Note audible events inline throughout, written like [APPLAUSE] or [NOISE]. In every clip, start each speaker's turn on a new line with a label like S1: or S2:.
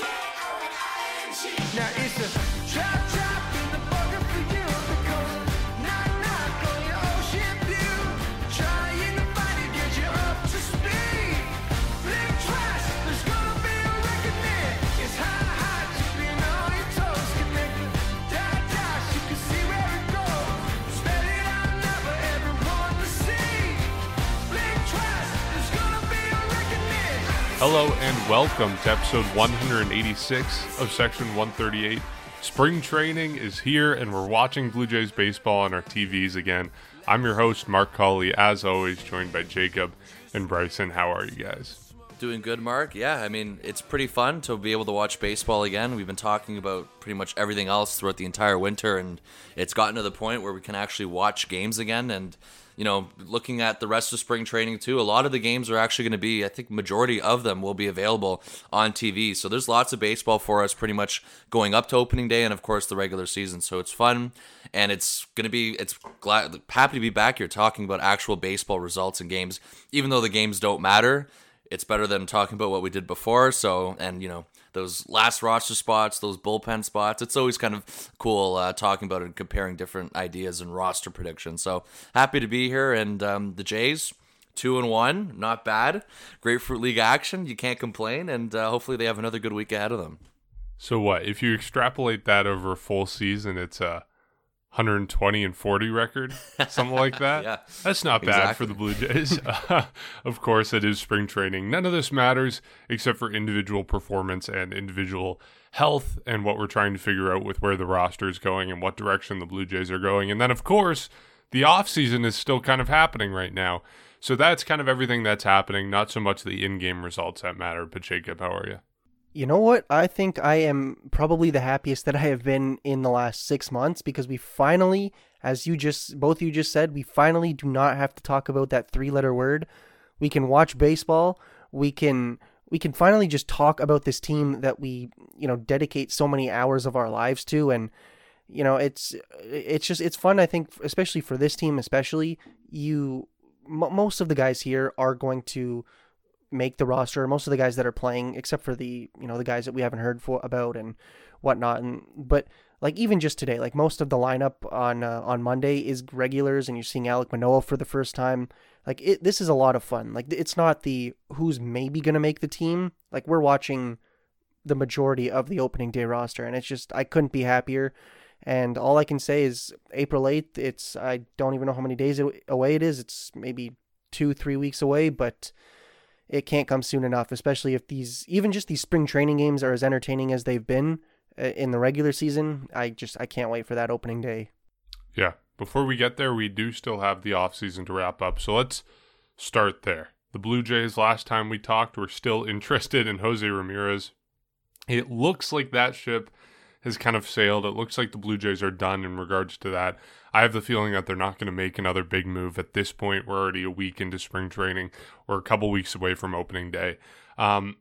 S1: Now it's a
S2: Hello and welcome to episode 186 of Section 138. Spring training is here and we're watching Blue Jays baseball on our TVs again. I'm your host, Mark Colley, as always, joined by Jacob and Bryson. How are you guys?
S3: Doing good, Mark. Yeah, I mean, it's pretty fun to be able to watch baseball again. We've been talking about pretty much everything else throughout the entire winter, and it's gotten to the point where we can actually watch games again. And, you know, looking at the rest of spring training too, a lot of the games are actually going to be, I think, majority of them will be available on TV. So there's lots of baseball for us pretty much going up to opening day and, of course, the regular season. So it's fun, and it's going to be, it's glad, happy to be back here talking about actual baseball results and games, even though the games don't matter it's better than talking about what we did before. So, and you know, those last roster spots, those bullpen spots, it's always kind of cool uh, talking about and comparing different ideas and roster predictions. So happy to be here. And um, the Jays, two and one, not bad. Grapefruit League action, you can't complain. And uh, hopefully they have another good week ahead of them.
S2: So, what? If you extrapolate that over a full season, it's a 120 and 40 record, something like that. [LAUGHS]
S3: Yeah,
S2: That's not bad for the Blue Jays. [LAUGHS] Uh, of course, it is spring training. None of this matters except for individual performance and individual health and what we're trying to figure out with where the roster is going and what direction the Blue Jays are going. And then, of course, the offseason is still kind of happening right now. So that's kind of everything that's happening, not so much the in game results that matter. But, Jacob, how are you?
S4: You know what? I think I am probably the happiest that I have been in the last six months because we finally, as you just, both you just said, we finally do not have to talk about that three letter word. We can watch baseball. We can, we can finally just talk about this team that we, you know, dedicate so many hours of our lives to. And, you know, it's, it's just, it's fun. I think, especially for this team, especially you, m- most of the guys here are going to, make the roster. Most of the guys that are playing, except for the you know the guys that we haven't heard for about and whatnot. And but like even just today, like most of the lineup on uh, on Monday is regulars, and you're seeing Alek Manoah for the first time. Like it, this is a lot of fun. Like it's not the who's maybe gonna make the team. Like we're watching the majority of the opening day roster, and it's just I couldn't be happier. And all I can say is April 8th. It's I don't even know how many days away it is. It's maybe two, three weeks away, but it can't come soon enough, especially if these even just these spring training games are as entertaining as they've been uh, in the regular season. I just I can't wait for that opening day.
S2: Yeah. Before we get there, we do still have the offseason to wrap up. So let's start there. The Blue Jays, last time we talked, were still [LAUGHS] interested in Jose Ramirez. It looks like that ship has kind of sailed. It looks like the Blue Jays are done in regards to that. I have the feeling that they're not going to make another big move at this point. We're already a week into spring training or a couple weeks away from opening day. Um,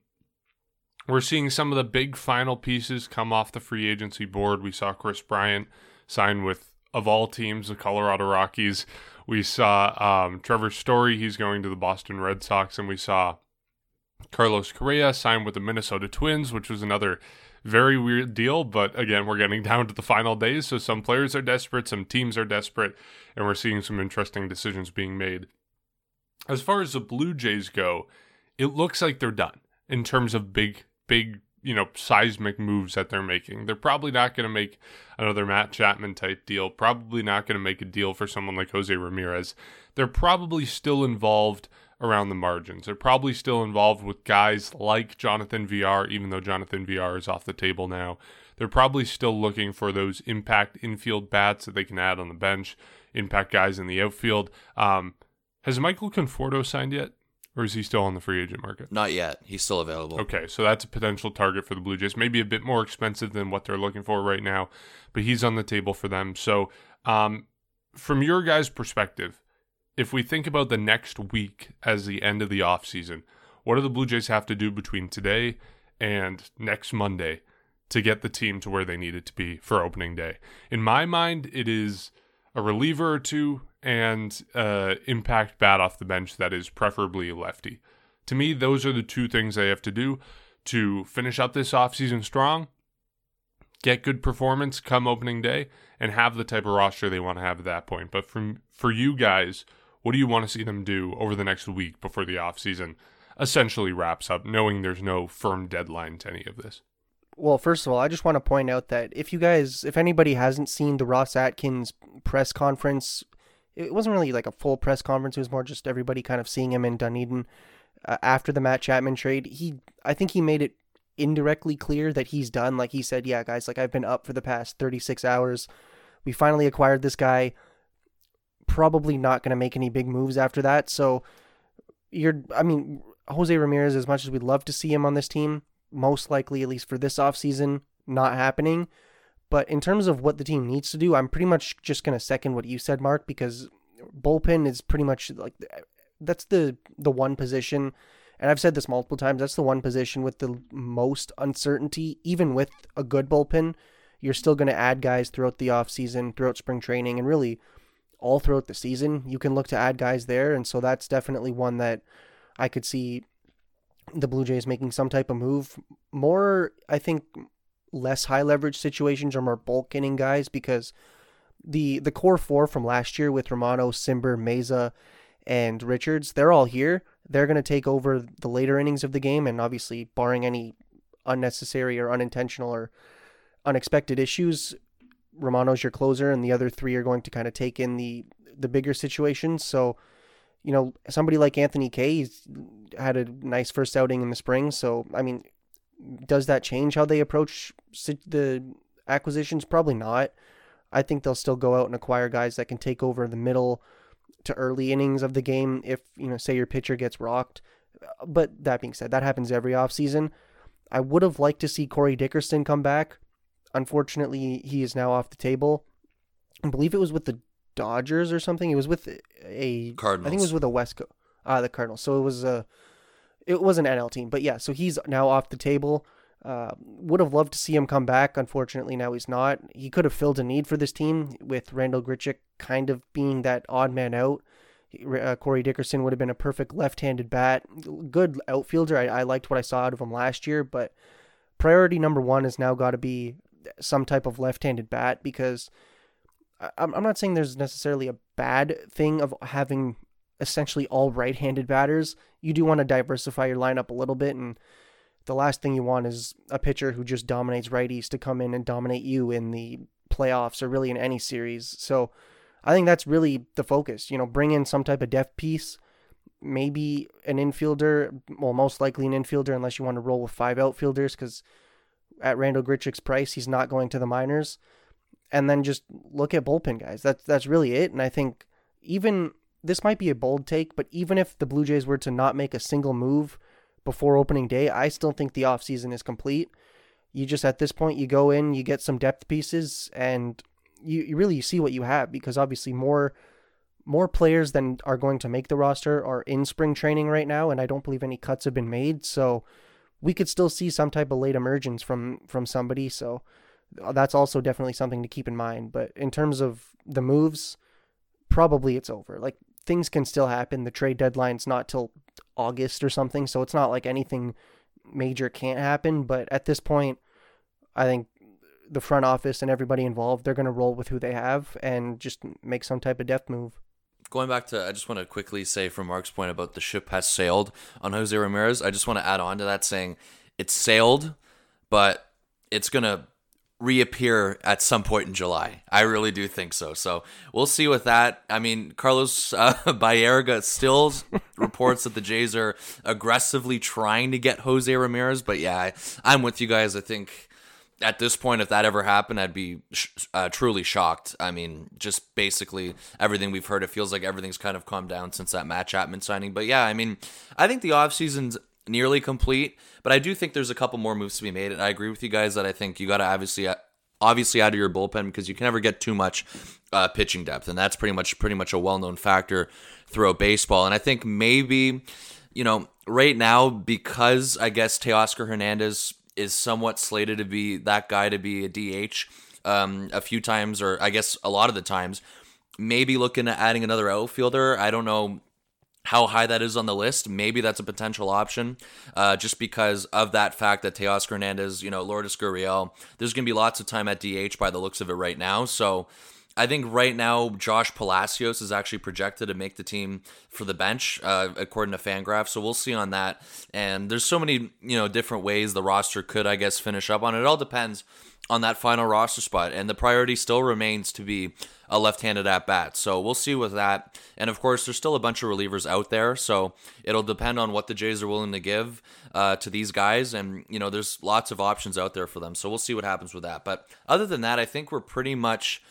S2: we're seeing some of the big final pieces come off the free agency board. We saw Kris Bryant sign with, of all teams, the Colorado Rockies. We saw um, Trevor Story, he's going to the Boston Red Sox, and we saw Carlos Correa sign with the Minnesota Twins, which was another very weird deal. But again, we're getting [LAUGHS] down to the final days, so some players are desperate, some teams are desperate, and we're seeing some interesting decisions being made. As far as the Blue Jays go, it looks like they're done in terms of big, big, you know, seismic moves that they're making. They're probably not going to make another Matt Chapman type deal, probably not going to make a deal for someone like Jose Ramirez. They're probably still involved around the margins. They're probably still involved with guys like Jonathan Villar, even though Jonathan Villar is off the table now. They're probably still looking for those impact infield bats that they can add on the bench, impact guys in the outfield. Um, has Michael Conforto signed yet? Or is he still on the free agent market?
S3: Not yet. He's still available.
S2: Okay, so that's a potential target for the Blue Jays. Maybe a bit more expensive than what they're looking for right now, but he's on the table for them. So, um, from your guys' perspective, if we think about the next week as the end of the offseason, what do the Blue Jays have to do between today and next Monday to get the team to where they need it to be for opening day? In my mind, it is a reliever or two and uh, impact bat off the bench that is preferably lefty. To me, those are the two things they have to do to finish up this offseason strong, get good performance come opening day, and have the type of roster they want to have at that point. But from for you guys, what do you want to see them do over the next week before the offseason essentially wraps up, knowing there's no firm deadline to any of this?
S4: Well, first of all, I just want to point out that if you guys, if anybody hasn't seen the Ross Atkins press conference, it wasn't really like a full press conference. It was more just everybody kind of seeing him in Dunedin uh, after the Matt Chapman trade. He, I think he made it indirectly clear that he's done. Like he said, yeah, guys, like I've been up for the past 36 hours. We finally acquired this guy. Probably not going to make any big moves after that. So you're, I mean, Jose Ramirez, as much as we'd love to see him on this team, most likely, at least for this offseason, not happening. But in terms of what the team needs to do, I'm pretty much just going to second what you said, Mark, because bullpen is pretty much like that's the the one position and I've said this multiple times that's the one position with the most uncertainty even with a good bullpen you're still going to add guys throughout the offseason throughout spring training and really all throughout the season you can look to add guys there and so that's definitely one that I could see the Blue Jays making some type of move. More, I think, less high leverage situations or more bulk inning guys because the the core four from last year with Romano, Cimber, Mayza, and Richards, they're all here. They're going to take over the later innings of the game, and obviously, barring any unnecessary or unintentional or unexpected issues, Romano's your closer, and the other three are going to kind of take in the the bigger situations. So you know, somebody like Anthony Kay he's had a nice first outing in the spring. So, I mean, does that change how they approach the acquisitions? Probably not. I think they'll still go out and acquire guys that can take over the middle to early innings of the game if, you know, say your pitcher gets rocked. But that being said, that happens every offseason. I would have liked to see Corey Dickerson come back. Unfortunately, he is now off the table. I believe it was with the Dodgers or something. It was with a
S3: Cardinals.
S4: I think it was with a West Coast. Ah, the Cardinals. So it was a, it was an NL team, but yeah. So he's now off the table. Uh, would have loved to see him come back. Unfortunately, now he's not. He could have filled a need for this team with Randall Grichuk kind of being that odd man out. Uh, Corey Dickerson would have been a perfect left-handed bat, good outfielder. I, I liked what I saw out of him last year, but priority number one has now got to be some type of left-handed bat because I'm I'm not saying there's necessarily a bad thing of having essentially all right-handed batters. You do want to diversify your lineup a little bit, and the last thing you want is a pitcher who just dominates righties to come in and dominate you in the playoffs or really in any series. So I think that's really the focus. You know, bring in some type of depth piece, maybe an infielder. Well, most likely an infielder, unless you want to roll with five outfielders, because at Randall Grichuk's price, he's not going to the minors and then just look at bullpen guys. That's that's really it. And I think even this might be a bold take, but even if the Blue Jays were to not make a single move before opening day, I still think the offseason is complete. You just at this point you go in, you get some depth pieces, and you, you really see what you have because obviously more more players than are going to make the roster are in spring training right now, and I don't believe any cuts have been made. So we could still see some type of late emergence from from somebody. So uh, that's also definitely something to keep in mind. But in terms of the moves, probably it's over. Like things can still happen. The trade deadline's not till August or something, so it's not like anything major can't happen. But at this point, I think the front office and everybody involved, they're going to roll with who they have and just make some type of depth move.
S3: Going back to, I just want to quickly say from Mark's point about the ship has sailed on Jose Ramirez. I just want to add on to that saying it's sailed, but it's going to reappear at some point in July. I really do think so. So we'll see with that. I mean, Carlos uh, [LAUGHS] Baerga still reports that the Jays are aggressively trying to get Jose Ramirez. But yeah, I, I'm with you guys. I think at this point, if that ever happened, I'd be sh- uh, truly shocked. I mean, just basically everything we've heard, it feels like everything's kind of calmed down since that Matt Chapman signing. But yeah, I mean, I think the offseason's nearly complete, but I do think there's a couple more moves to be made. And I agree with you guys that I think you got to obviously obviously out of your bullpen because you can never get too much uh, pitching depth, and that's pretty much pretty much a well known factor throughout baseball. And I think maybe you know right now because I guess Teoscar Hernandez is somewhat slated to be that guy to be a DH um, a few times, or I guess a lot of the times. Maybe looking at adding another outfielder. I don't know how high that is on the list. Maybe that's a potential option, uh, just because of that fact that Teoscar Hernandez, you know, Lourdes Gurriel, there's going to be lots of time at DH by the looks of it right now. So I think right now Josh Palacios is actually projected to make the team for the bench, uh, according to Fangraph. So we'll see on that. And there's so many you know different ways the roster could, I guess, finish up on. It all depends on that final roster spot, and the priority still remains to be a left-handed at bat. So we'll see with that. And of course, there's still a bunch of relievers out there, so it'll depend on what the Jays are willing to give uh, to these guys. And you know, there's lots of options out there for them. So we'll see what happens with that. But other than that, I think we're pretty much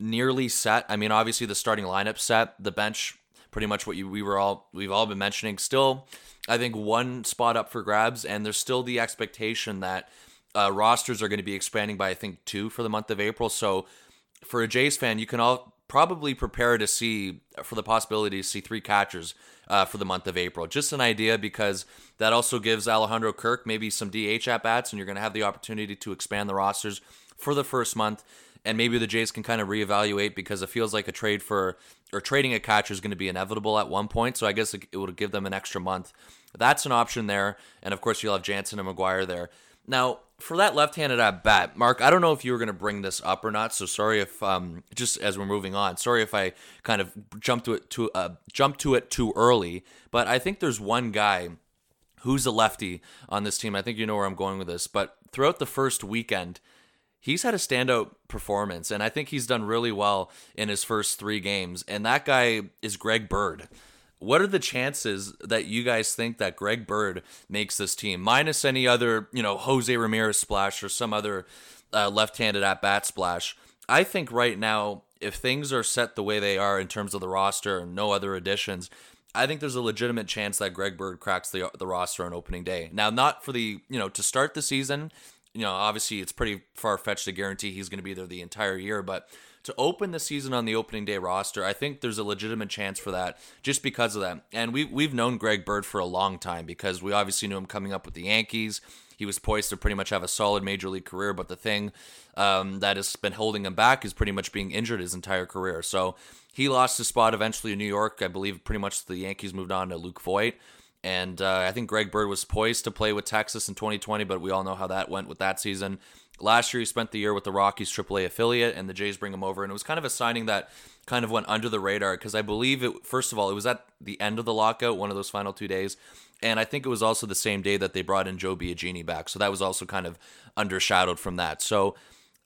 S3: nearly set. I mean, obviously the starting lineup set, the bench pretty much what you we were all we've all been mentioning. Still, I think one spot up for grabs, and there's still the expectation that uh, rosters are going to be expanding by I think two for the month of April. So for a Jays fan, you can all probably prepare to see for the possibility to see three catchers uh, for the month of April. Just an idea because that also gives Alejandro Kirk maybe some DH at bats, and you're going to have the opportunity to expand the rosters for the first month and maybe the Jays can kind of reevaluate because it feels like a trade for or trading a catcher is going to be inevitable at one point. So I guess it, would give them an extra month. That's an option there, and of course you'll have Jansen and McGuire there. Now for that left-handed at bat, Mark, I don't know if you were going to bring this up or not. So sorry if um just as we're moving on, sorry if I kind of jumped to it to uh jumped to it too early. But I think there's one guy who's a lefty on this team. I think you know where I'm going with this. But throughout the first weekend he's had a standout performance, and I think he's done really well in his first three games. And that guy is Greg Bird. What are the chances that you guys think that Greg Bird makes this team, minus any other, you know, Jose Ramirez splash or some other uh, left-handed at bat splash? I think right now, if things are set the way they are in terms of the roster and no other additions, I think there's a legitimate chance that Greg Bird cracks the the roster on opening day. Now, not for the you know to start the season you know, obviously it's pretty far fetched to guarantee he's going to be there the entire year, but to open the season on the opening day roster, I think there's a legitimate chance for that just because of that. And we we've known Greg Bird for a long time because we obviously knew him coming up with the Yankees. He was poised to pretty much have a solid major league career, but the thing um, that has been holding him back is pretty much being injured his entire career. So he lost his spot eventually in New York. I believe pretty much the Yankees moved on to Luke Voit. And uh, I think Greg Bird was poised to play with Texas in 2020, but we all know how that went with that season. Last year, he spent the year with the Rockies AAA affiliate, and the Jays bring him over. And it was kind of a signing that kind of went under the radar because I believe it, first of all, it was at the end of the lockout, one of those final two days. And I think it was also the same day that they brought in Joe Biagini back. So that was also kind of undershadowed from that. So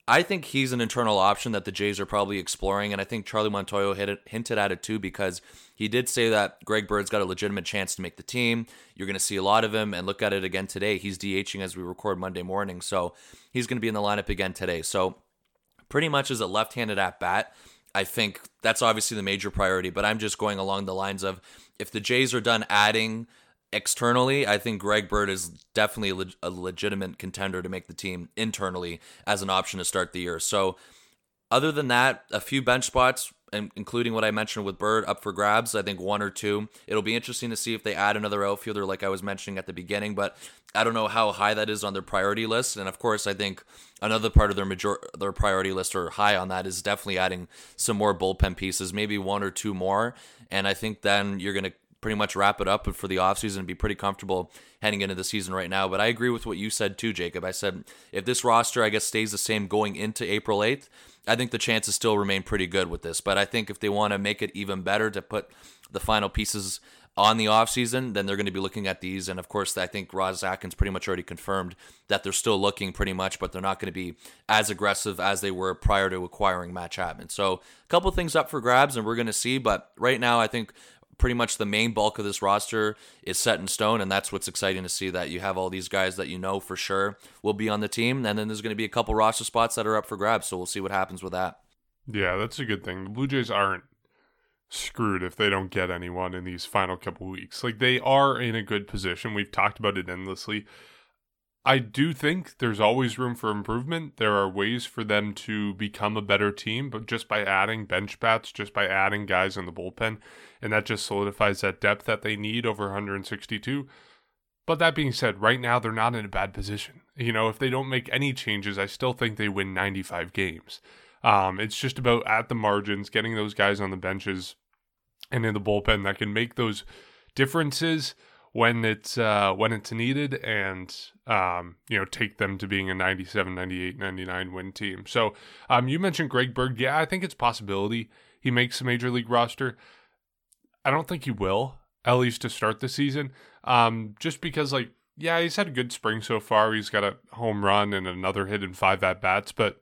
S3: I think he's an internal option that the Jays are probably exploring, and I think Charlie Montoyo hit it, hinted at it too because he did say that Greg Bird's got a legitimate chance to make the team. You're going to see a lot of him, and look at it again today. He's DHing as we record Monday morning, so he's going to be in the lineup again today. So pretty much as a left-handed at bat, I think that's obviously the major priority. But I'm just going along the lines of if the Jays are done adding externally, I think Greg Bird is definitely a, leg- a, legitimate contender to make the team internally as an option to start the year. So, other than that, a few bench spots, including what I mentioned with Bird, up for grabs. I think one or two. It'll be interesting to see if they add another outfielder, like I was mentioning at the beginning, but I don't know how high that is on their priority list. And of course, I think another part of their major their priority list or high on that is definitely adding some more bullpen pieces, maybe one or two more. And I think then you're going to pretty much wrap it up for the offseason and be pretty comfortable heading into the season right now. But I agree with what you said too, Jacob. I said if this roster, I guess, stays the same going into April 8th, I think the chances still remain pretty good with this. But I think if they want to make it even better to put the final pieces on the offseason, then they're going to be looking at these. And of course, I think Ross Atkins pretty much already confirmed that they're still looking pretty much, but they're not going to be as aggressive as they were prior to acquiring Matt Chapman. So a couple things up for grabs, and we're going to see. But right now, I think pretty much the main bulk of this roster is set in stone, and that's what's exciting to see that you have all these guys that you know for sure will be on the team, and then there's going to be a couple roster spots that are up for grabs. So we'll see what happens with that.
S2: Yeah, that's a good thing. The Blue Jays aren't screwed if they don't get anyone in these final couple weeks. Like they are in a good position. We've talked about it endlessly. I do think there's always room for improvement. There are ways for them to become a better team, but just by adding bench bats, just by adding guys in the bullpen, and that just solidifies that depth that they need over 162. But that being said, right now they're not in a bad position. You know, if they don't make any changes, I still think they win 95 games. Um, it's just about at the margins, getting those guys on the benches and in the bullpen that can make those differences when it's uh, when it's needed and um, you know take them to being a 97 98 99 win team. So um, you mentioned greg bird. Yeah i think it's possibility he makes the major league roster. I don't think he will at least to start the season. Um, just because like yeah he's had a good spring so far. He's got a home run and another hit in five at bats but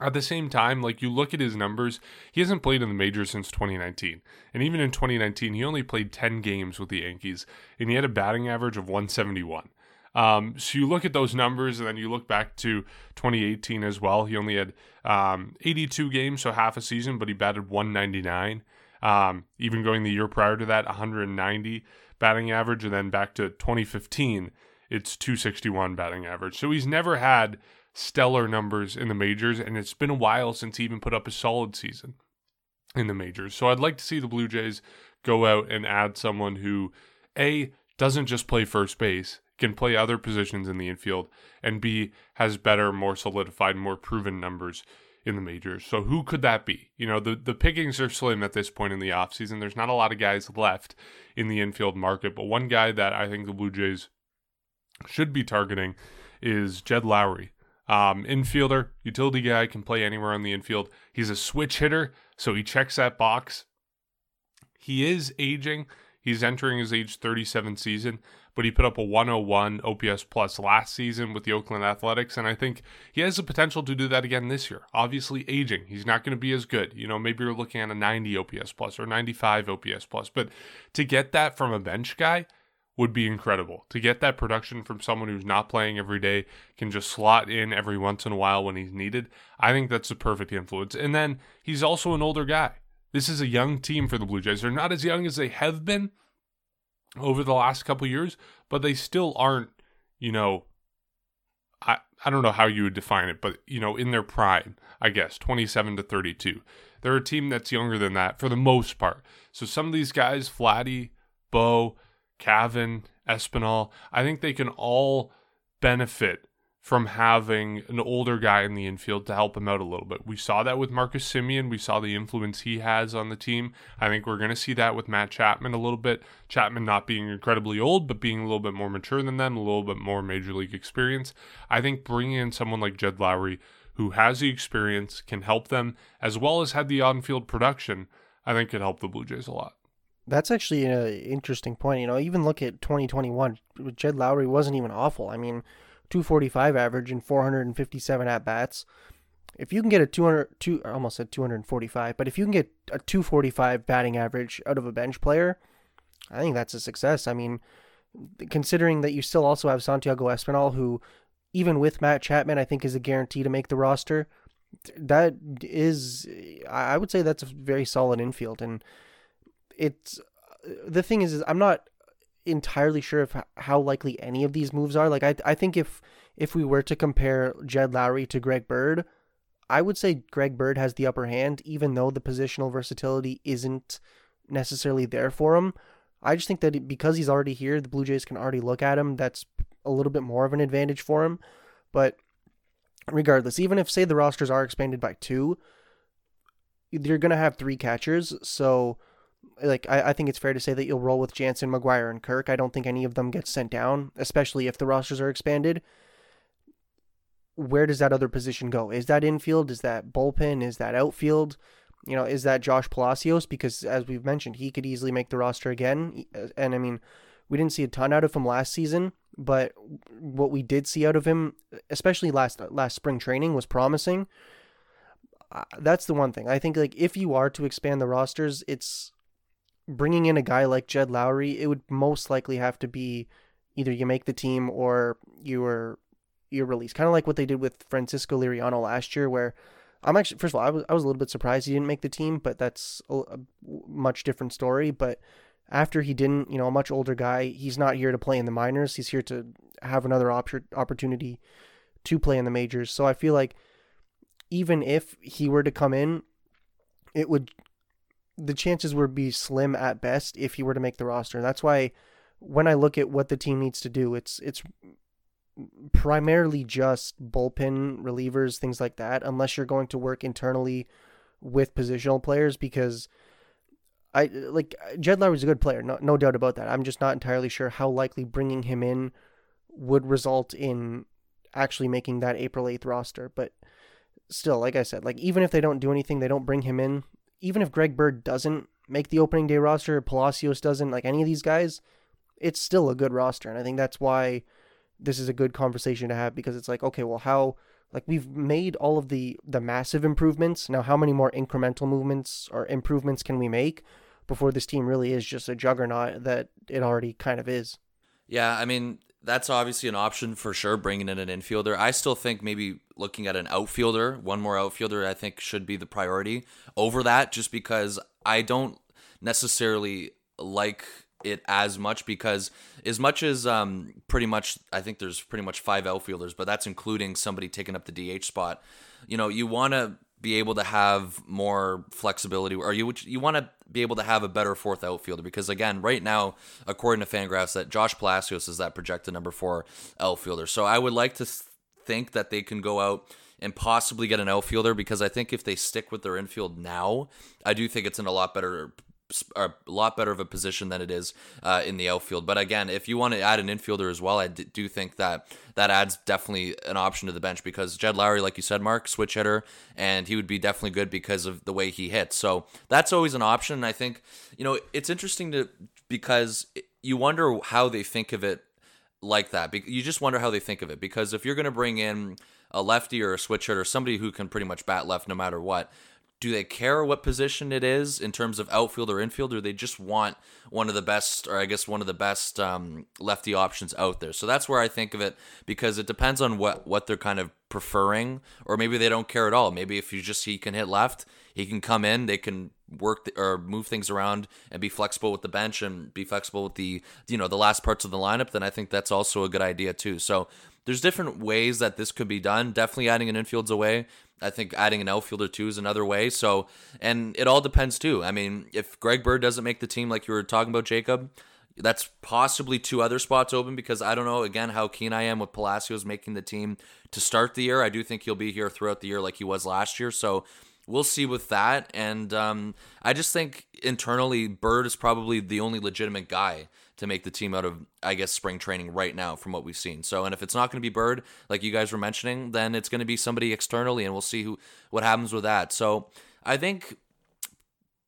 S2: at the same time, like you look at his numbers, he hasn't played in the majors since 2019. And even in 2019, he only played 10 games with the Yankees, and he had a batting average of 171. Um, so you look at those numbers, and then you look back to 2018 as well. He only had um, 82 games, so half a season, but he batted 199. Um, even going the year prior to that, 190 batting average, and then back to 2015, it's 261 batting average. So he's never had stellar numbers in the majors, and it's been a while since he even put up a solid season in the majors. So I'd like to see the Blue Jays go out and add someone who, A, doesn't just play first base, can play other positions in the infield, and B, has better, more solidified, more proven numbers in the majors. So who could that be? You know, the, the pickings are slim at this point in the offseason. There's not a lot of guys left in the infield market, but one guy that I think the Blue Jays should be targeting is Jed Lowrie. Um, infielder, utility guy, can play anywhere on the infield. He's a switch hitter, so he checks that box. He is aging. He's entering his age 37 season, but he put up a 101 OPS plus last season with the Oakland Athletics, and I think he has the potential to do that again this year. Obviously, aging, he's not going to be as good. You know, maybe you're looking at a 90 OPS plus or 95 OPS plus, but to get that from a bench guy, would be incredible. To get that production from someone who's not playing every day, can just slot in every once in a while when he's needed, I think that's the perfect influence. And then he's also an older guy. This is a young team for the Blue Jays. They're not as young as they have been over the last couple years, but they still aren't, you know, I, I don't know how you would define it, but, you know, in their prime, I guess, 27 to 32. They're a team that's younger than that for the most part. So some of these guys, Vladdy, Bo, Cavan, Espinal, I think they can all benefit from having an older guy in the infield to help him out a little bit. We saw that with Marcus Semien. We saw the influence he has on the team. I think we're going to see that with Matt Chapman a little bit. Chapman not being incredibly old, but being a little bit more mature than them, a little bit more major league experience. I think bringing in someone like Jed Lowrie, who has the experience, can help them, as well as had the on field production, I think could help the Blue Jays a lot.
S4: That's actually an interesting point. You know, even look at 2021. Jed Lowrie wasn't even awful. I mean, 245 average and 457 at bats. If you can get a 200, two, I almost said 245, but if you can get a 245 batting average out of a bench player, I think that's a success. I mean, considering that you still also have Santiago Espinal, who, even with Matt Chapman, I think is a guarantee to make the roster. That is, I would say that's a very solid infield, and it's the thing is, is I'm not entirely sure of how likely any of these moves are. Like I I think if if we were to compare Jed Lowrie to Greg Bird, I would say Greg Bird has the upper hand, even though the positional versatility isn't necessarily there for him. I just think that because he's already here, the Blue Jays can already look at him. That's a little bit more of an advantage for him. But regardless, even if say the rosters are expanded by two, you're gonna have three catchers, so like I, I think it's fair to say that you'll roll with Jansen, McGuire, and Kirk. I don't think any of them get sent down, especially if the rosters are expanded. Where does that other position go? Is that infield? Is that bullpen? Is that outfield? You know, is that Josh Palacios? Because as we've mentioned, he could easily make the roster again. And I mean, we didn't see a ton out of him last season, but what we did see out of him, especially last last spring training, was promising. Uh, that's the one thing I think. Like, if you are to expand the rosters, it's bringing in a guy like Jed Lowrie, it would most likely have to be either you make the team or you are you're released. Kind of like what they did with Francisco Liriano last year, where I'm actually first of all I was I was a little bit surprised he didn't make the team, but that's a, a much different story. But after he didn't, you know, a much older guy, he's not here to play in the minors. He's here to have another op- opportunity to play in the majors. So I feel like even if he were to come in, it would the chances would be slim at best if he were to make the roster. And that's why when I look at what the team needs to do, it's it's primarily just bullpen relievers, things like that, unless you're going to work internally with positional players because I like Jed Lowrie's a good player, no no doubt about that. I'm just not entirely sure how likely bringing him in would result in actually making that April 8th roster, but still, like I said, like even if they don't do anything, they don't bring him in, even if Greg Bird doesn't make the opening day roster, Palacios doesn't, like any of these guys, it's still a good roster. And I think that's why this is a good conversation to have because it's like, okay, well, how like we've made all of the the massive improvements. Now, how many more incremental movements or improvements can we make before this team really is just a juggernaut that it already kind of is?
S3: Yeah, I mean, that's obviously an option for sure, bringing in an infielder. I still think maybe looking at an outfielder, one more outfielder, I think should be the priority over that, just because I don't necessarily like it as much because as much as um pretty much I think there's pretty much five outfielders, but that's including somebody taking up the DH spot. You know, you want to be able to have more flexibility, or you you want to be able to have a better fourth outfielder because again, right now, according to Fangraphs, that Josh Palacios is that projected number four outfielder. So I would like to think that they can go out and possibly get an outfielder because I think if they stick with their infield now, I do think it's in a lot better a lot better of a position than it is uh, in the outfield. But again, if you want to add an infielder as well, I d- do think that that adds definitely an option to the bench because Jed Lowrie, like you said, Mark, switch hitter, and he would be definitely good because of the way he hits. So that's always an option. And I think you know it's interesting to because you wonder how they think of it like that. You just wonder how they think of it because if you're going to bring in a lefty or a switch hitter, somebody who can pretty much bat left no matter what do they care what position it is in terms of outfield or infield, or they just want one of the best, or I guess one of the best um, lefty options out there? So that's where I think of it because it depends on what what they're kind of preferring, or maybe they don't care at all. Maybe if you just he can hit left, he can come in, they can work the, or move things around and be flexible with the bench and be flexible with the you know the last parts of the lineup. Then I think that's also a good idea too. So there's different ways that this could be done. Definitely adding an infield's a way. I think adding an outfielder too is another way. So, and it all depends too. I mean, if Greg Bird doesn't make the team, like you were talking about, Jacob, that's possibly two other spots open because I don't know again how keen I am with Palacios making the team to start the year. I do think he'll be here throughout the year like he was last year. So we'll see with that. And um, I just think internally, Bird is probably the only legitimate guy to make the team out of, I guess, spring training right now from what we've seen. So, and if it's not going to be Bird, like you guys were mentioning, then it's going to be somebody externally, and we'll see who what happens with that. So, I think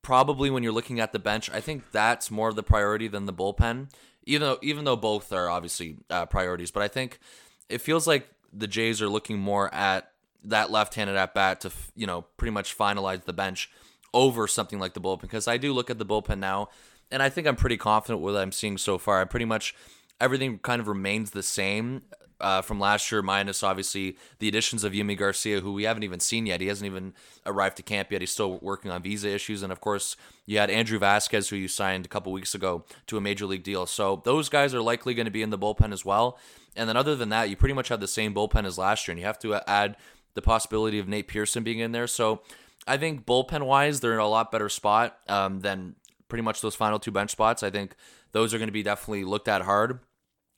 S3: probably when you're looking at the bench, I think that's more of the priority than the bullpen. Even though, even though both are obviously uh, priorities, but I think it feels like the Jays are looking more at that left-handed at bat to you know pretty much finalize the bench over something like the bullpen because I do look at the bullpen now and I think I'm pretty confident with what I'm seeing so far. I pretty much everything kind of remains the same uh, from last year, minus obviously the additions of Yimi Garcia, who we haven't even seen yet. He hasn't even arrived to camp yet. He's still working on visa issues, and of course, you had Andrew Vasquez, who you signed a couple weeks ago to a major league deal. So those guys are likely going to be in the bullpen as well. And then other than that, you pretty much have the same bullpen as last year, and you have to add the possibility of Nate Pearson being in there. So I think bullpen wise, they're in a lot better spot um, than pretty much those final two bench spots. I think those are going to be definitely looked at hard.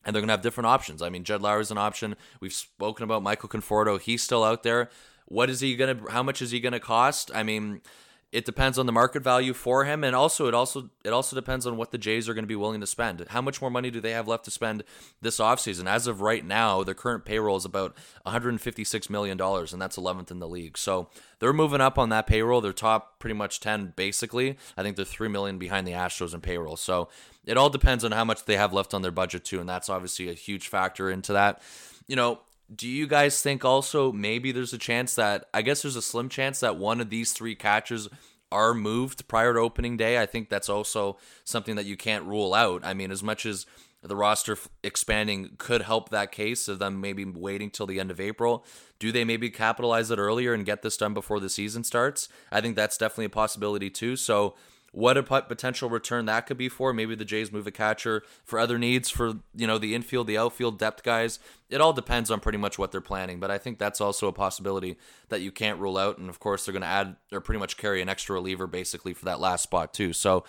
S3: And they're going to have different options. I mean, Jed is an option. We've spoken about Michael Conforto. He's still out there. What is he going to, how much is he going to cost? I mean, it depends on the market value for him and also it also it also depends on what the Jays are going to be willing to spend. How much more money do they have left to spend this offseason? As of right now, their current payroll is about 156 million dollars and that's 11th in the league. So, they're moving up on that payroll. They're top pretty much 10 basically. I think they're 3 million behind the Astros in payroll. So, it all depends on how much they have left on their budget too and that's obviously a huge factor into that. You know, do you guys think also maybe there's a chance that I guess there's a slim chance that one of these three catchers are moved prior to opening day? I think that's also something that you can't rule out. I mean, as much as the roster expanding could help that case of them maybe waiting till the end of April. Do they maybe capitalize it earlier and get this done before the season starts? I think that's definitely a possibility too. So what a potential return that could be for. Maybe the Jays move a catcher for other needs for you know the infield, the outfield depth guys. It all depends on pretty much what they're planning, but I think that's also a possibility that you can't rule out. And of course, they're going to add or pretty much carry an extra reliever basically for that last spot too. So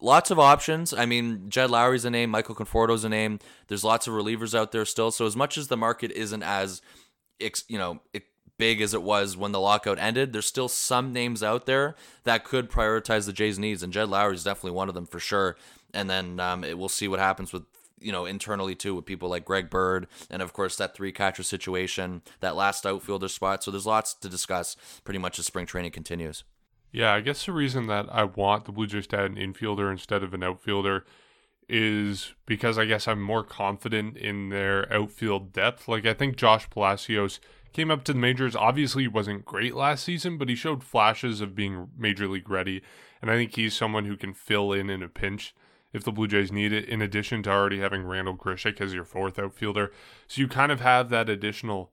S3: lots of options. I mean, Jed Lowrie's a name, Michael Conforto's a name. There's lots of relievers out there still. So as much as the market isn't as you know big as it was when the lockout ended, there's still some names out there that could prioritize the Jays' needs, and Jed Lowrie is definitely one of them for sure. And then um, it, we'll see what happens with you know internally too with people like Greg Bird and of course that three catcher situation, that last outfielder spot. So there's lots to discuss pretty much as spring training continues.
S2: Yeah, I guess the reason that I want the Blue Jays to add an infielder instead of an outfielder is because I guess I'm more confident in their outfield depth. Like I think Josh Palacios came up to the majors. Obviously, wasn't great last season, but he showed flashes of being major league ready, and I think he's someone who can fill in in a pinch if the Blue Jays need it. In addition to already having Randall Grichuk as your fourth outfielder, so you kind of have that additional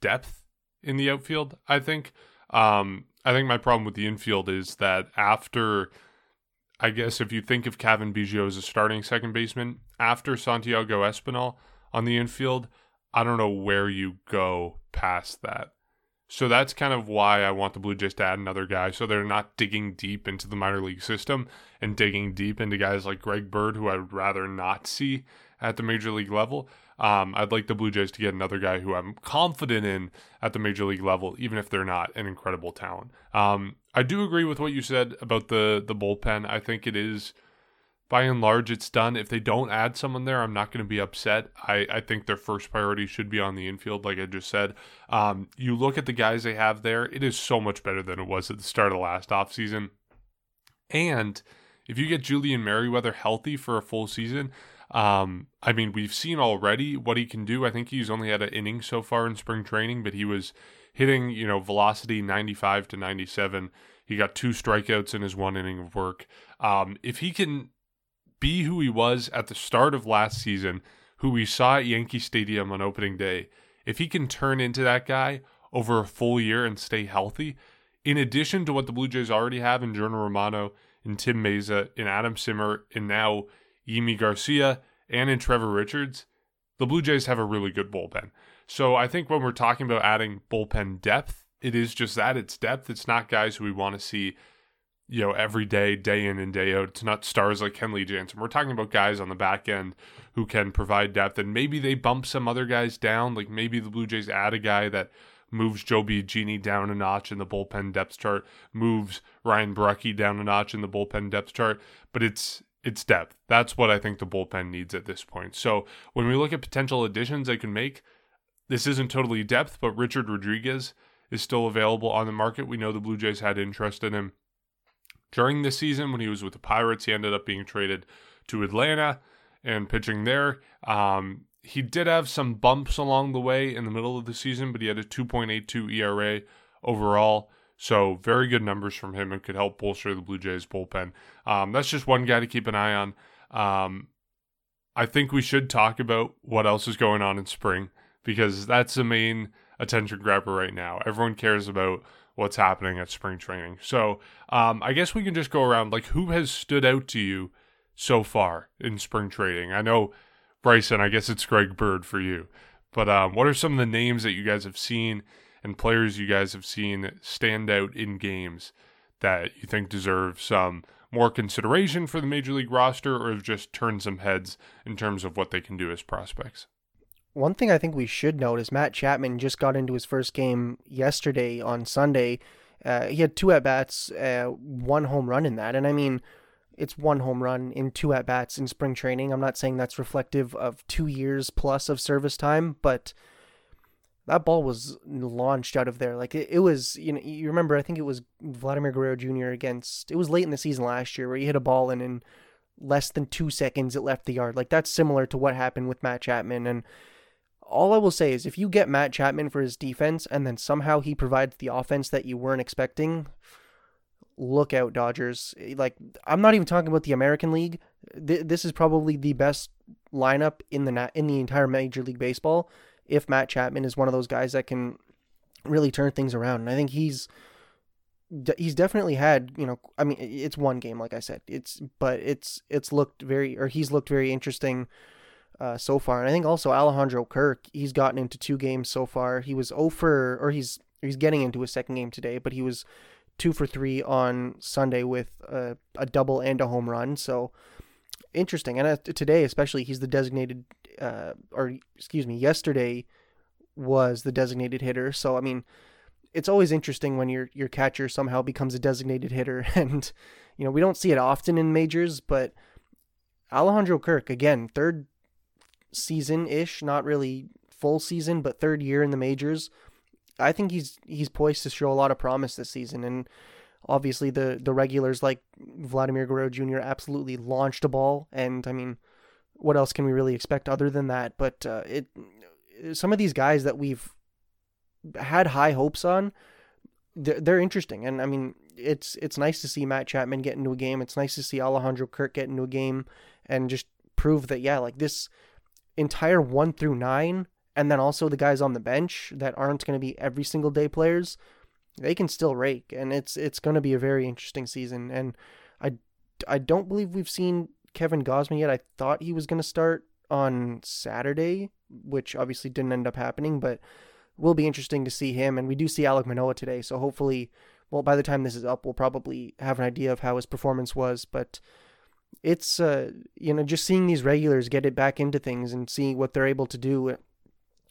S2: depth in the outfield. I think. Um, I think my problem with the infield is that after, I guess, if you think of Cavan Biggio as a starting second baseman, after Santiago Espinal on the infield, I don't know where you go past that. So that's kind of why I want the Blue Jays to add another guy so they're not digging deep into the minor league system and digging deep into guys like Greg Bird, who I'd rather not see at the major league level. Um, I'd like the Blue Jays to get another guy who I'm confident in at the major league level, even if they're not an incredible talent. Um, I do agree with what you said about the the bullpen. I think it is, by and large, it's done. If they don't add someone there, I'm not going to be upset. I, I think their first priority should be on the infield, like I just said. Um, you look at the guys they have there, it is so much better than it was at the start of last offseason. And if you get Julian Merryweather healthy for a full season, um, I mean, we've seen already what he can do. I think he's only had an inning so far in spring training, but he was hitting, you know, velocity 95 to 97. He got two strikeouts in his one inning of work. Um, if he can be who he was at the start of last season, who we saw at Yankee Stadium on opening day, if he can turn into that guy over a full year and stay healthy, in addition to what the Blue Jays already have in Jordan Romano, in Tim Mayza, in Adam Cimber, and now Yimi Garcia, and in Trevor Richards, the Blue Jays have a really good bullpen. So I think when we're talking about adding bullpen depth, it is just that it's depth. It's not guys who we want to see, you know, every day, day in and day out. It's not stars like Kenley Jansen. We're talking about guys on the back end who can provide depth, and maybe they bump some other guys down. Like maybe the Blue Jays add a guy that moves Joe Biagini down a notch in the bullpen depth chart, moves Ryan Borucki down a notch in the bullpen depth chart. But it's it's depth. That's what I think the bullpen needs at this point. So when we look at potential additions they can make, this isn't totally depth, but Richard Rodriguez is still available on the market. We know the Blue Jays had interest in him during the season when he was with the Pirates. He ended up being traded to Atlanta and pitching there. Um, he did have some bumps along the way in the middle of the season, but he had a 2.82 ERA overall. So very good numbers from him and could help bolster the Blue Jays bullpen. Um, that's just one guy to keep an eye on. Um, I think we should talk about what else is going on in spring because that's the main attention grabber right now. Everyone cares about what's happening at spring training. So um, I guess we can just go around like who has stood out to you so far in spring training. I know Bryson. I guess it's Greg Bird for you. But um, what are some of the names that you guys have seen and players you guys have seen stand out in games that you think deserve some more consideration for the major league roster or have just turned some heads in terms of what they can do as prospects?
S4: One thing I think we should note is Matt Chapman just got into his first game yesterday on Sunday. Uh, he had two at bats, uh, one home run in that, and I mean, it's one home run in two at bats in spring training. I'm not saying that's reflective of two years plus of service time, but that ball was launched out of there. Like it, it was, you know, you remember, I think it was Vladimir Guerrero Jr. against, it was late in the season last year where he hit a ball and in less than two seconds it left the yard. Like that's similar to what happened with Matt Chapman. And all I will say is if you get Matt Chapman for his defense and then somehow he provides the offense that you weren't expecting, look out, Dodgers. Like I'm not even talking about the American League. Th- this is probably the best lineup in the in the entire Major League Baseball if Matt Chapman is one of those guys that can really turn things around. And I think he's he's definitely had, you know, I mean, it's one game, like I said, it's but it's it's looked very, or he's looked very interesting uh, so far. And I think also Alejandro Kirk, he's gotten into two games so far. He was over, or he's he's getting into his second game today, but he was two for three on Sunday with a, a double and a home run. So interesting. And uh, today, especially, he's the designated uh, or excuse me, yesterday was the designated hitter. So I mean, it's always interesting when your your catcher somehow becomes a designated hitter, [LAUGHS] and you know we don't see it often in majors, but Alejandro Kirk again, third season ish, not really full season, but third year in the majors. I think he's he's poised to show a lot of promise this season, and obviously the the regulars like Vladimir Guerrero Jr. absolutely launched a ball, and I mean, what else can we really expect other than that? But uh, it some of these guys that we've had high hopes on, they're, they're interesting, and I mean, it's it's nice to see Matt Chapman get into a game. It's nice to see Alejandro Kirk get into a game and just prove that yeah, like this entire one through nine, and then also the guys on the bench that aren't going to be every single day players, they can still rake, and it's it's going to be a very interesting season. And I I don't believe we've seen Kevin Gausman yet. I thought he was going to start on Saturday, which obviously didn't end up happening, but will be interesting to see him. And we do see Alek Manoah today, so hopefully, well, by the time this is up, we'll probably have an idea of how his performance was. But it's uh, you know just seeing these regulars get it back into things and seeing what they're able to do,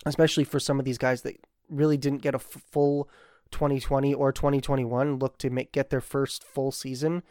S4: especially for some of these guys that really didn't get a f- full 2020 or 2021 look to make get their first full season.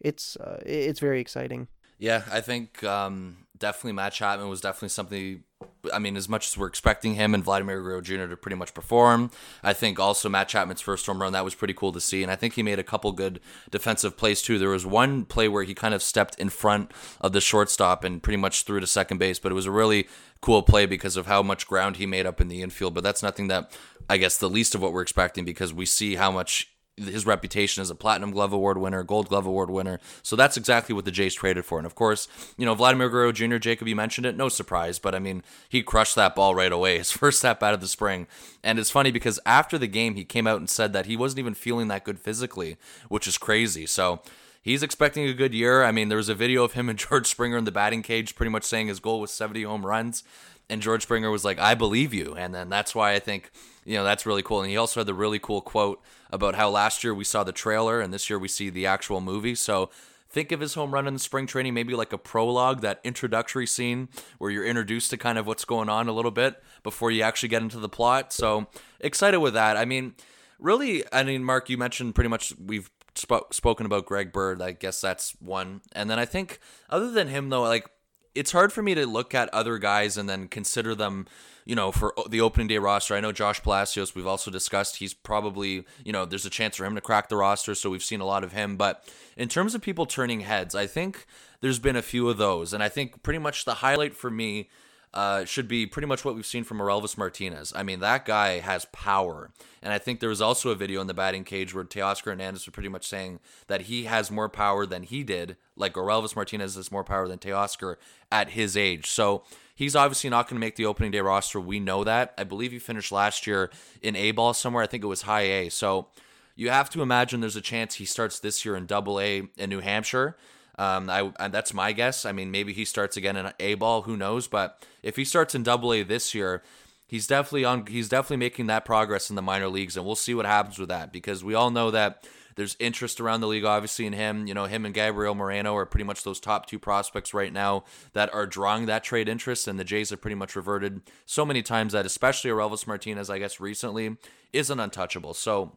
S4: It's uh, it's very exciting.
S3: Yeah, I think um, definitely Matt Chapman was definitely something. I mean, as much as we're expecting him and Vladimir Guerrero Jr. to pretty much perform, I think also Matt Chapman's first home run that was pretty cool to see, and I think he made a couple good defensive plays too. There was one play where he kind of stepped in front of the shortstop and pretty much threw to second base, but it was a really cool play because of how much ground he made up in the infield. But that's nothing that I guess the least of what we're expecting because we see how much his reputation as a platinum glove award winner, gold glove award winner. So that's exactly what the Jays traded for. And of course, you know, Vladimir Guerrero Jr., Jacob, you mentioned it, no surprise, but I mean, he crushed that ball right away. [LAUGHS] His first step out of the spring. And it's funny because after the game, he came out and said that he wasn't even feeling that good physically, which is crazy. So he's expecting a good year. I mean, there was a video of him and [LAUGHS] George Springer in the batting cage pretty much saying his goal was 70 home runs. And George Springer was like, I believe you. And then that's why I think, you know, that's really cool. And he also had the really cool quote about how last year we saw the trailer and this year we see the actual movie. So think of his home run in the spring training, maybe like a prologue, that introductory scene where you're introduced to kind of what's going on a little bit before you actually get into the plot. So excited with that. I mean, really, I mean, Mark, you mentioned pretty much we've sp- spoken about Greg Bird. I guess that's one. And then I think, other than him, though, like, it's hard for me to look at other guys and then consider them, you know, for the opening day roster. I know Josh Palacios, we've also discussed, he's probably, you know, there's a chance for him to crack the roster, so we've seen a lot of him. But in terms of people turning heads, I think there's been a few of those. And I think pretty much the highlight for me uh, should be pretty much what we've seen from Orelvis Martinez. I mean, that guy has power. And I think there was also a video in the batting cage where Teoscar Hernandez was pretty much saying that he has more power than he did. Like Orelvis Martinez has more power than Teoscar at his age. So he's obviously not going to make the opening day roster. We know that. I believe he finished last year in A ball somewhere. I think it was high A. So you have to imagine there's a chance he starts this year in double A in New Hampshire. Um, I, that's my guess. I mean, maybe he starts again in A ball. Who knows? But if he starts in Double A this year, he's definitely on. He's definitely making that progress in the minor leagues, and we'll see what happens with that because we all know that there's interest around the league, obviously, in him. You know, him and Gabriel Moreno are pretty much those top two prospects right now that are drawing that trade interest, and the Jays have pretty much reverted so many times that, especially Orelvis Martinez, I guess recently, isn't untouchable. So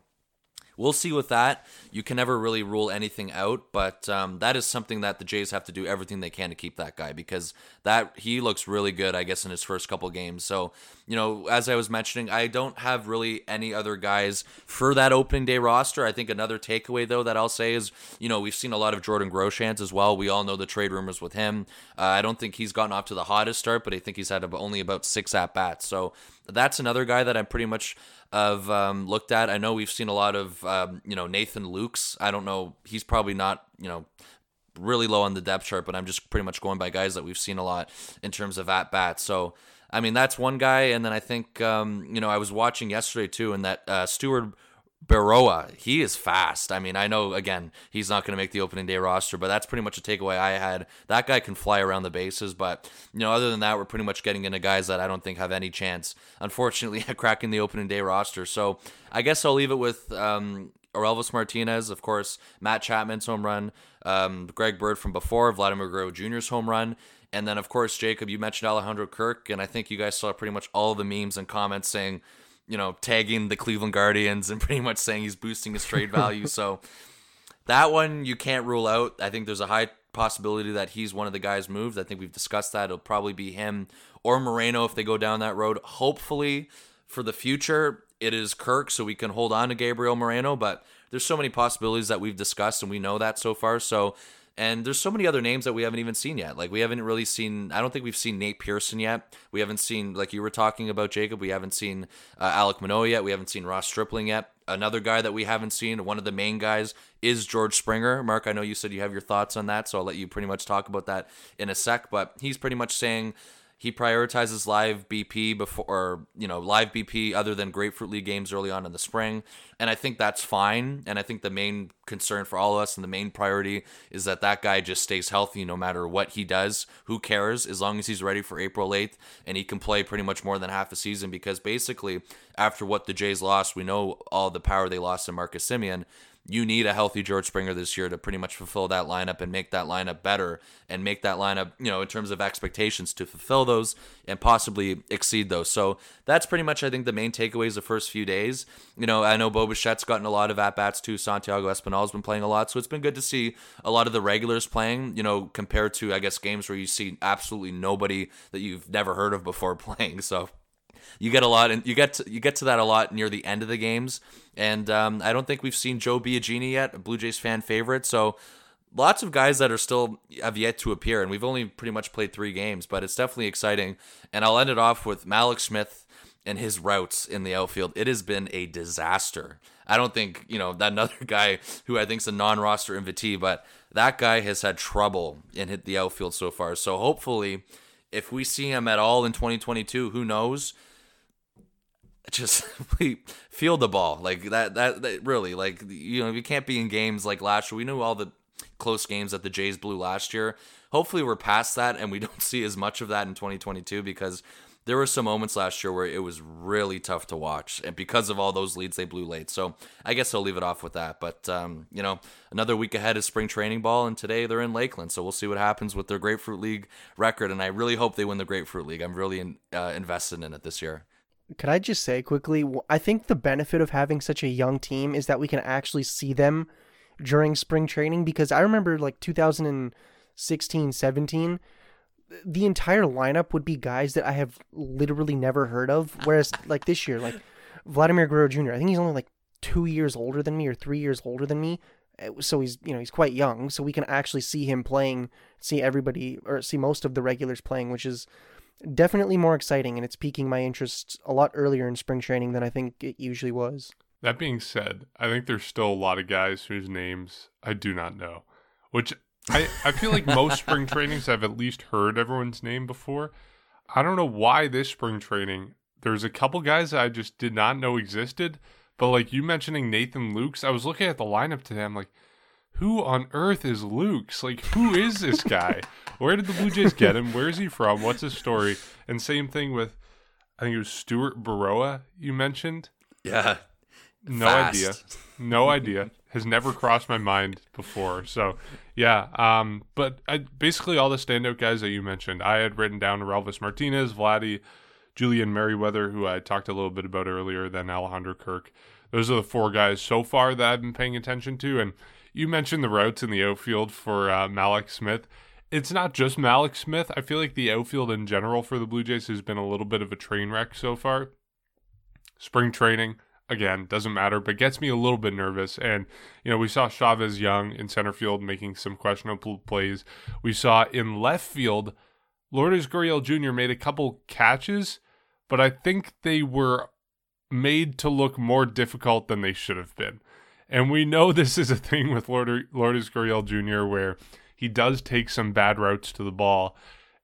S3: we'll see with that. You can never really rule anything out, but um, that is something that the Jays have to do everything they can to keep that guy because that he looks really good, I guess, in his first couple games. So, you know, as I was mentioning, I don't have really any other guys for that opening day roster. I think another takeaway though that I'll say is, you know, we've seen a lot of Jordan Groshans as well. We all know the trade rumors with him. Uh, I don't think he's gotten off to the hottest start, but I think he's had only about six at bats. So that's another guy that I'm pretty much have um, looked at. I know we've seen a lot of um, you know Nathan Lukes. I don't know. He's probably not you know really low on the depth chart, but I'm just pretty much going by guys that we've seen a lot in terms of at bats. So. I mean that's one guy, and then I think um, you know I was watching yesterday too, and that uh, Steward Berroa, he is fast. I mean, I know again he's not going to make the opening day roster, but that's pretty much a takeaway I had. That guy can fly around the bases, but you know, other than that, we're pretty much getting into guys that I don't think have any chance, unfortunately, [LAUGHS] at cracking the opening day roster. So I guess I'll leave it with um, Orelvis Martinez, of course, Matt Chapman's home run, um, Greg Bird from before, Vladimir Guerrero Jr.'s home run, and then of course Jacob, you mentioned Alejandro Kirk, and I think you guys saw pretty much all the memes and comments saying you know, tagging the Cleveland Guardians and [LAUGHS] pretty much saying he's boosting his trade value. [LAUGHS] so that one you can't rule out. I think there's a high possibility that he's one of the guys moved. I think we've discussed that. It'll probably be him or Moreno if they go down that road. Hopefully, for the future, it is Kirk, so we can hold on to Gabriel Moreno. But there's so many possibilities that we've discussed, and we know that so far. So, and there's so many other names that we haven't even seen yet. Like we haven't really seen. I don't think we've seen Nate Pearson yet. We haven't seen, like you were talking about, Jacob. We haven't seen uh, Alek Manoah yet. We haven't seen Ross Stripling yet. Another guy that we haven't seen, one of the main guys, is George Springer. Mark, I know you said you have your thoughts on that, so I'll let you pretty much talk about that in a sec. But he's pretty much saying he prioritizes live BP before, or, you know, live BP other than Grapefruit League games early on in the spring. And I think that's fine. And I think the main concern for all of us and the main priority is that that guy just stays healthy no matter what he does. Who cares? As long as he's ready for April 8th and he can play pretty much more than half a season because basically, after what the Jays lost, we know all the power they lost in Marcus Semien you need a healthy George Springer this year to pretty much fulfill that lineup and make that lineup better and make that lineup, you know, in terms of expectations to fulfill those and possibly exceed those. So that's pretty much, I think, the main takeaways the first few days. You know, I know Bo Bichette's gotten a lot of at bats too. Santiago Espinal's been playing a lot. So it's been good to see a lot of the regulars playing, you know, compared to, I guess, games where you see absolutely nobody that you've never heard of before [LAUGHS] playing. So you get a lot, and you get to, you get to that a lot near the end of the games. And um, I don't think we've seen Joe Biagini yet, a Blue Jays fan favorite. So lots of guys that are still have yet to appear, and we've only pretty much played three games, but it's definitely exciting. And I'll end it off with Mallex Smith and his routes in the outfield. It has been a disaster. I don't think you know that another [LAUGHS] guy who I think is a non-roster invitee, but that guy has had trouble in hit the outfield so far. So hopefully, if we see him at all in 2022, who knows? Just [LAUGHS] feel the ball like that, that that really like you know you can't be in games like last year. We knew all the close games that the jays blew last year. Hopefully we're past that and we [LAUGHS] don't see as much of that in 2022 because there were some moments last year where it was really tough to watch and because of all those leads they blew late. So i guess i'll leave it off with that. But um, you know another week ahead is spring training ball and today they're in lakeland. So we'll see what happens with their grapefruit league record and i really hope they win the grapefruit league. I'm really in, uh, invested in it this year
S4: Could I just say quickly? I think the benefit of having such a young team is that we can actually see them during spring training because I remember like 2016, 17, the entire lineup would be guys that I have literally never heard of. Whereas like this year, like Vladimir Guerrero Jr., I think he's only like two years older than me or three years older than me. Uh, So he's you know he's quite young, so we can actually see him playing, see everybody or see most of the regulars playing, which is definitely more exciting and it's piquing my interest a lot earlier in spring training than I think it usually was.
S2: That being said, I think there's still a lot of guys whose names I do not know, which I, I feel like most spring [LAUGHS] trainings I've at least heard everyone's name before. I don't know why this spring training, there's a couple guys I just did not know existed, but like you mentioning Nathan Lukes, I was looking at the lineup today. I'm like, who on earth is Lukes? Like, who is this guy? [LAUGHS] Where did the Blue Jays get him? Where is he from? What's his story? And same thing with, I think it was Steward Berroa you mentioned.
S3: yeah
S2: No
S3: Fast.
S2: idea. No idea. Has never crossed my mind before. So, yeah. Um, but I, basically, all the standout guys that you mentioned, I had written down Relvis Martinez, Vladdy, Julian Merryweather, who I talked a little bit about earlier, then Alejandro Kirk. Those are the four guys so far that I've been paying attention to. And you mentioned the routes in the outfield for uh, Mallex Smith. It's not just Mallex Smith. I feel like the outfield in general for the Blue Jays has been a little bit of a train wreck so far spring training again doesn't matter but gets me a little bit nervous and you know we saw Chavez Young in center field making some questionable plays we saw in left field Lourdes Gurriel Jr. made a couple catches but I think they were made to look more difficult than they should have been and we know this is a thing with Lourdes Lourdes Gurriel Jr. where he does take some bad routes to the ball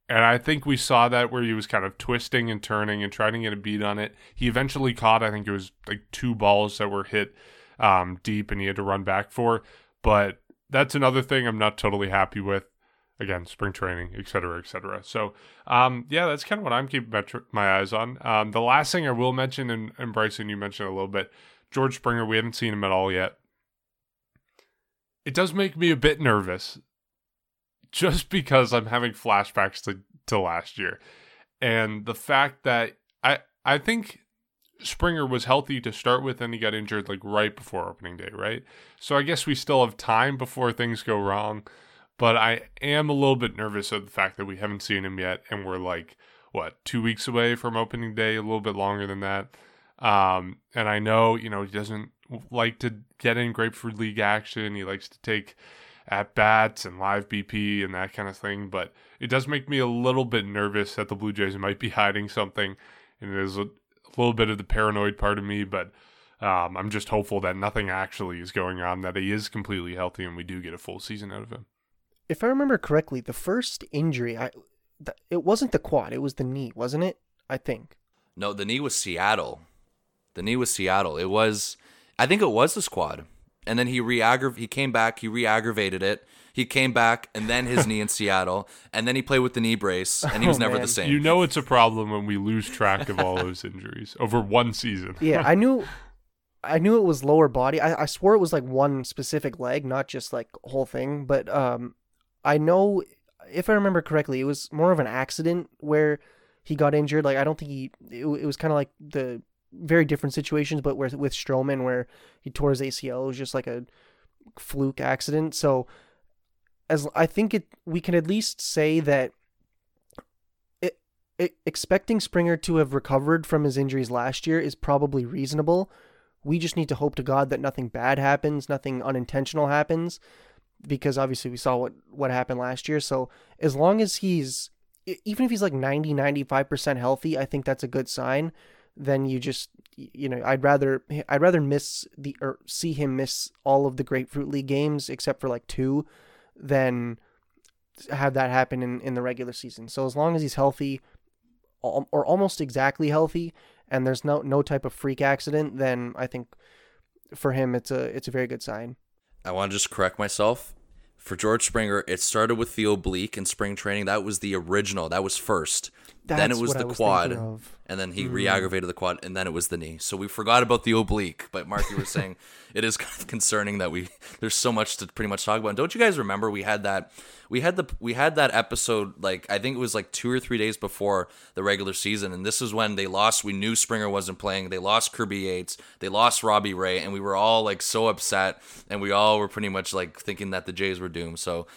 S2: and I think we saw that where he was kind of twisting and turning and trying to get a beat on it. He eventually caught, I think it was like two balls that were hit um, deep and he had to run back for. But that's another thing I'm not totally happy with. Again, spring training, et cetera, et cetera. So, um, yeah, that's kind of what I'm keeping my, my eyes on. Um, the last thing I will mention, and, and Bryson, you mentioned a little bit, George Springer, we haven't seen him at all yet. It does make me a bit nervous just because I'm having flashbacks to, to last year. And the fact that I I think Springer was healthy to start with, and he got injured like right before opening day, right? So I guess we still have time before things go wrong. But I am a little bit nervous of the fact that we haven't seen him yet, and we're like, what, two weeks away from opening day, a little bit longer than that. Um, and I know, you know, he doesn't like to get in Grapefruit League action. He likes to take at bats and live BP and that kind of thing. But it does make me a little bit nervous that the Blue Jays might be [LAUGHS] hiding something. And it is a, a little bit of the paranoid part of me, but um, I'm just hopeful that nothing actually is going on, that he is completely healthy and we do get a full season out of him.
S4: If I remember correctly, the first injury, I th- it wasn't the quad, it was the knee, wasn't it? I think.
S3: No, the knee was Seattle. The knee was Seattle. It was, I think it was the squad. And then he re he came back, he re-aggravated it. He came back, and then his knee in [LAUGHS] Seattle, and then he played with the knee brace, and he was
S4: Oh,
S3: never
S4: man.
S3: the same.
S2: You know it's a problem when we lose track of all those injuries over one season.
S4: Yeah, I knew I knew it was lower body. I, I swore it was like one specific leg, not just like whole thing. But um I know if I remember correctly, it was more of an accident where he got injured. Like I don't think he it, it was kind of like the very different situations, but where with Stroman where he tore his ACL, it was just like a fluke accident. So as I think it we can at least say that it, it, expecting Springer to have recovered from his injuries last year is probably reasonable. We just need to hope to God that nothing bad happens, nothing unintentional happens, because obviously we saw what what happened last year. So as long as he's even if he's like 90 95% healthy, I think that's a good sign. Then you just you know, I'd rather I'd rather miss the or see him miss all of the Grapefruit League games except for like two than have that happen in, in the regular season. So as long as he's healthy or almost exactly healthy and there's no no type of freak accident, then I think for him it's a it's a very good sign.
S3: I want to just correct myself. For George Springer, it started with the oblique in spring training. That was the original. That was first. Then it was the
S4: was
S3: quad. And then he re-aggravated the quad, and then it was the knee. So we forgot about the oblique. But Mark, you were [LAUGHS] saying it is kind of concerning that we there's so much to pretty much talk about. And don't you guys remember we had that we had the we had that episode like I think it was like two or three days before the regular season, and this is when they lost. We knew Springer wasn't playing. They lost Kirby Yates. They lost Robbie Ray, and we were all like so upset, and we all were pretty much like thinking that the Jays were doomed. So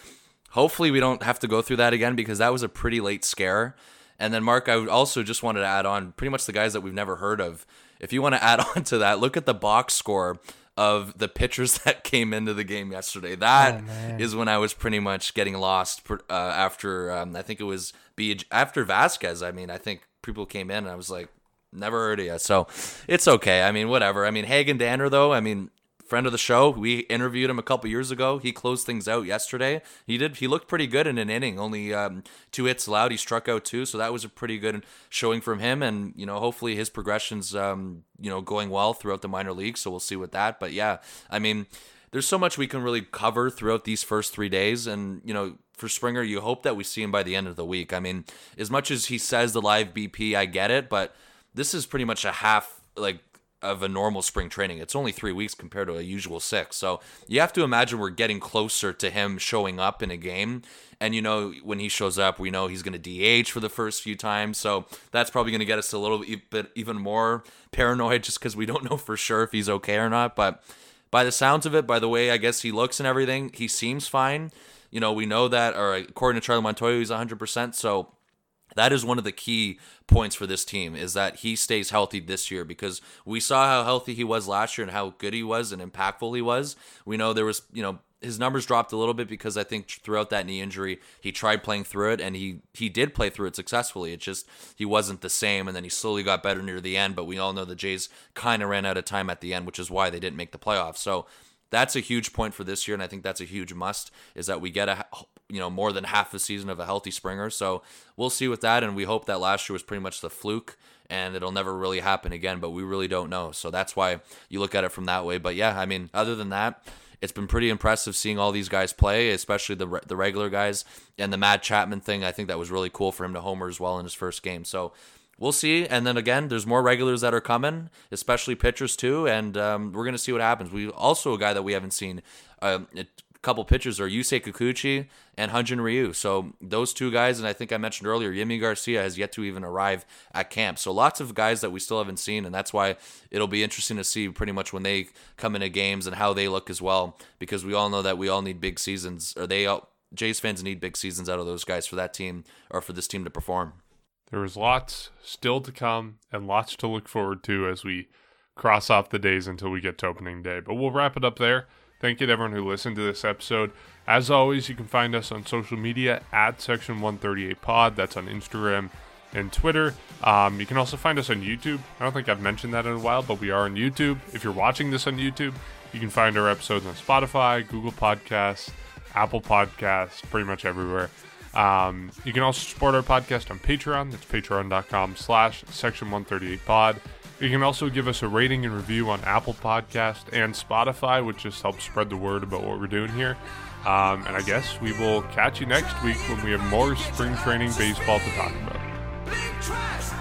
S3: hopefully we don't have to go through that again because that was a pretty late scare. And then Mark, I would also just wanted to add on pretty much the guys that we've never heard of. If you want to [LAUGHS] add on to that, look at the box score of the pitchers [LAUGHS] that came into the game yesterday. That is when I was pretty much getting lost per- uh, after um, I think it was B after Vasquez. I mean, I think people came in and I was like, never heard of you. So it's okay. I mean, whatever. I mean, Hagen Danner though. I mean, friend of the show. We interviewed him a couple years ago. He closed things out yesterday. He did. He looked pretty good in an inning. Only um, two hits allowed. He struck out two, so that was a pretty good showing from him. And you know, hopefully his progressions, um, you know, going well throughout the minor leagues. So we'll see with that. But yeah, I mean, there's so much we can really cover throughout these first three days, and you know. For Springer, you hope that we see him by the end of the week. I mean, as much as he says the live BP, I get it, but this is pretty much a half like of a normal spring training. It's only three weeks compared to a usual six. So you have to imagine we're getting closer to him showing up in a game. And you know, when he shows up, we know he's going to DH for the first few times. So that's probably going to get us a little bit even more paranoid just because we don't know for sure if he's okay or not. But by the sounds of it, by the way, I guess he looks and everything, he seems fine. You know, we know that, or according to Charlie Montoyo, he's 100%. So that is one of the key points for this team is that he stays healthy this year because we saw how healthy he was last year and how good he was and impactful he was. We know there was, you know, his numbers dropped a little bit because I think throughout that knee injury, he tried playing through it and he he did play through it successfully. It just he wasn't the same and then he slowly got better near the end, but we all know the Jays kind of ran out of time at the end, which is why they didn't make the playoffs. So that's a huge point for this year, and I think that's a huge must is that we get a you know more than half a season of a healthy Springer. So we'll see with that, and we hope that last year was pretty much the fluke, and it'll never really happen again. But we really don't know, so that's why you look at it from that way. But yeah, I mean, other than that. It's been pretty impressive seeing all these guys play, especially the re- the regular guys and the Matt Chapman thing. I think that was really cool for him to homer as well in his first game. So we'll see. And then again, there's more regulars that are coming, especially pitchers too. And um, we're gonna see what happens. We also a guy that we haven't seen. Um, couple pitchers are Yusei Kikuchi and Hyunjin Ryu. So those two guys, and I think I mentioned earlier, Yimi Garcia has yet to even arrive at camp. So lots of guys that we still haven't seen, and that's why it'll be interesting to see pretty much when they come into games and how they look as well, because we all know that we all need big seasons, or they all, Jays fans need big seasons out of those guys for that team or for this team to perform.
S2: There is lots still to come and lots to look forward to as we cross off the days until we get to opening day. But we'll wrap it up there. Thank you to everyone who listened to this episode. As always, you can find us on social media at Section 138 Pod. That's on Instagram and Twitter. Um, you can also find us on YouTube. I don't think I've mentioned that in a while, but we are on YouTube. If you're watching this on YouTube, you can find our episodes on Spotify, Google Podcasts, Apple Podcasts, pretty much everywhere. Um, you can also support our podcast on Patreon. That's patreon.com slash section 138 pod. You can also give us a rating and review on Apple Podcast and Spotify, which just helps spread the word about what we're doing here. Um, and I guess we will catch you next week when we have more spring training baseball to talk about.